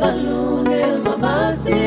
balunge mabasi.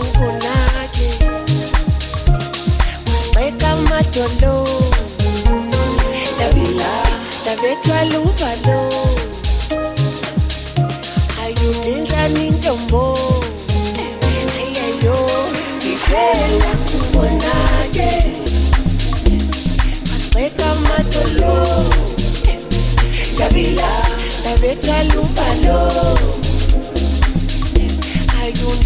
ungonaje weka madolo dabila dabethwa luvalo ayulinzani ntombo ayeyo ngithela kubonake weka madolo dabila dabethwa luvalo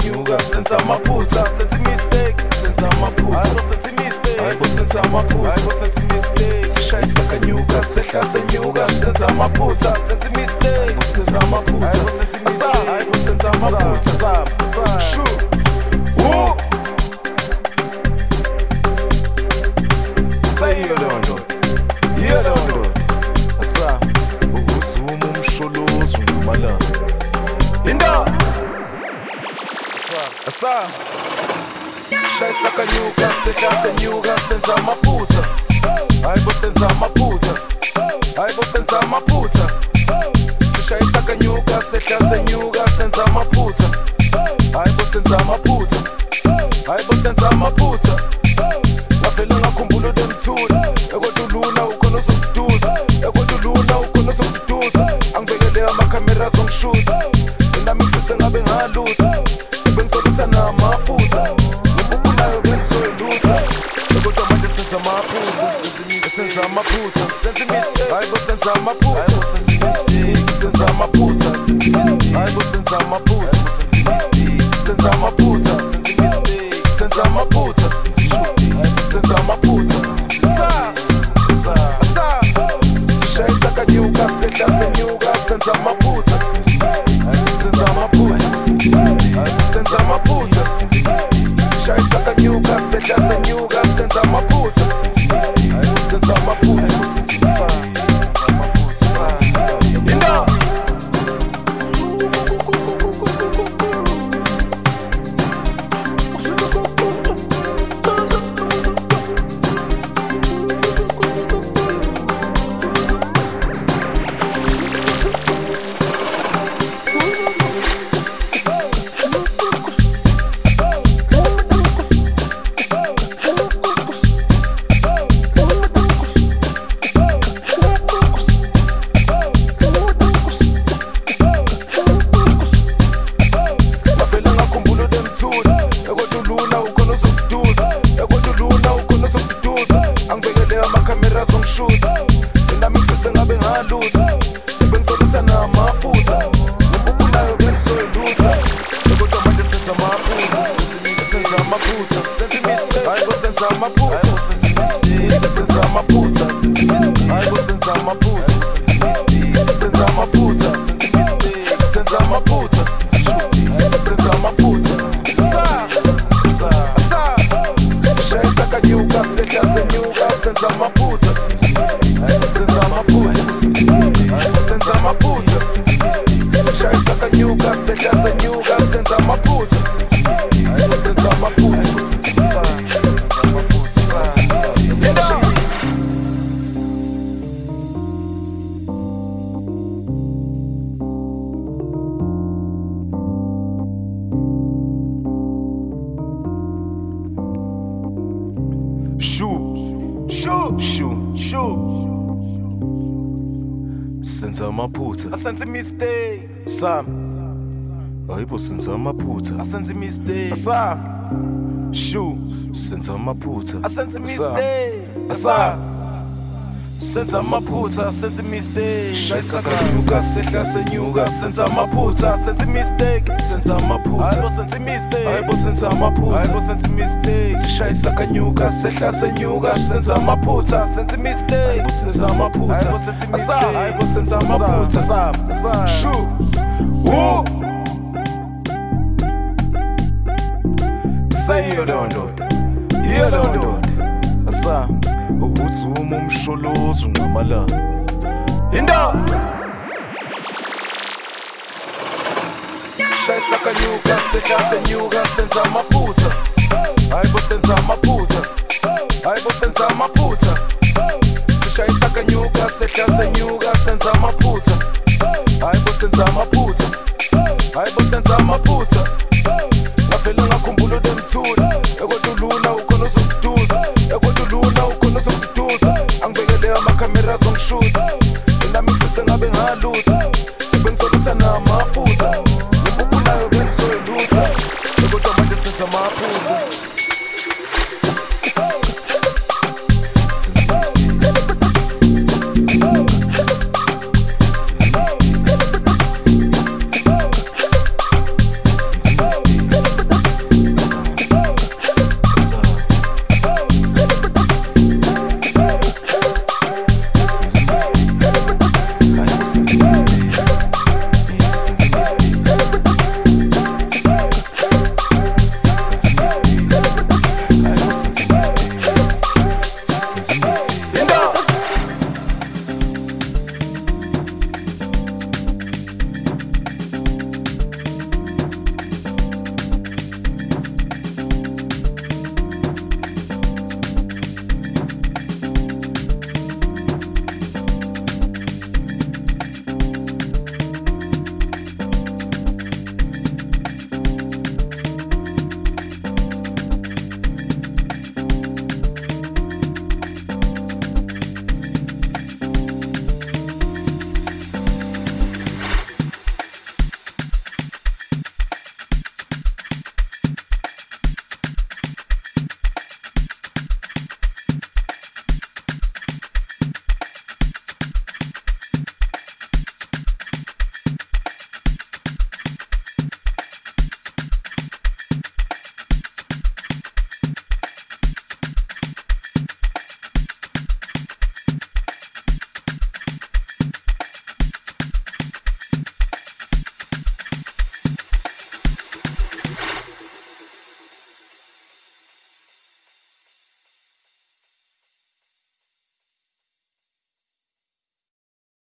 Senyuka senza amaphutha senza imistake senza amaphutha senza imistake hayibo senza amaphutha hayibo senza imistake sishayisa kanyuka sehla senyuka senza amaphutha senza imistake senza amaphutha hayibo senza imistake hayibo senza amaphutha sab shu Woo! Sayiyo leyo ndoda yiyo leyo ndoda asa ukuzuma umsholozi ngamalanga indoda asa asa shayisa kanyuka sehla senyuka senza amaphutha hayibo senza amaphutha hayibo senza amaphutha sishayisa kanyuka sehla senyuka senza amaphutha hayibo senza amaphutha hayibo senza amaphutha ngavele ngakhumbula utemthula ekodulula ukhona uzokuduza ekodulula ukhona uzokuduza angibekele amakhamera azongishutha. Enami ngifise ngabe ngalutha. Bengisolutha namafutha ngibubunayo bengisoyilutha kodwa manje senza amaphutha senza amaphutha senza imistake hayibo senza amaphutha senza imistake senza amaphutha senza imistake hayibo senza amaphutha mistake. Sam. Hayibo senza amaphutha. Asenza mistake. Sam. Shu, senza amaphutha. Asenza mistake. Sam. Senza amaphutha, senza mistake. Shayisa kanyuka, sehla senyuka, senza amaphutha, senza mistake. Senza amaphutha. Hayibo senza mistake. Hayibo senza amaphutha. Hayibo senza mistake. Sishayisa kanyuka, sehla senyuka, senza amaphutha, senza mistake. Hayibo senza amaphutha. Hayibo senza mistake. Hayibo senza amaphutha. Sam. Sam. Shu. Woo. Sayiyo leyo ndoda. Yiyo leyo ndoda. Asa. Ukuzuma umsholozi ngamalanga. Indoda. Shayisa kanyuka sehla senyuka senza amaphutha. Hayibo senza amaphutha. Hayibo senza amaphutha. Sishayisa kanyuka sehla senyuka senza amaphutha. Hayibo senza amaphutha. Hayibo senza amaphutha. ngavele ngakhumbula utemthula ekodulula ukhona uzokuduza ekodulula ukhona uzokuduza angibekele amakhamera azongishutha enami ngifise ngabe ngalutha.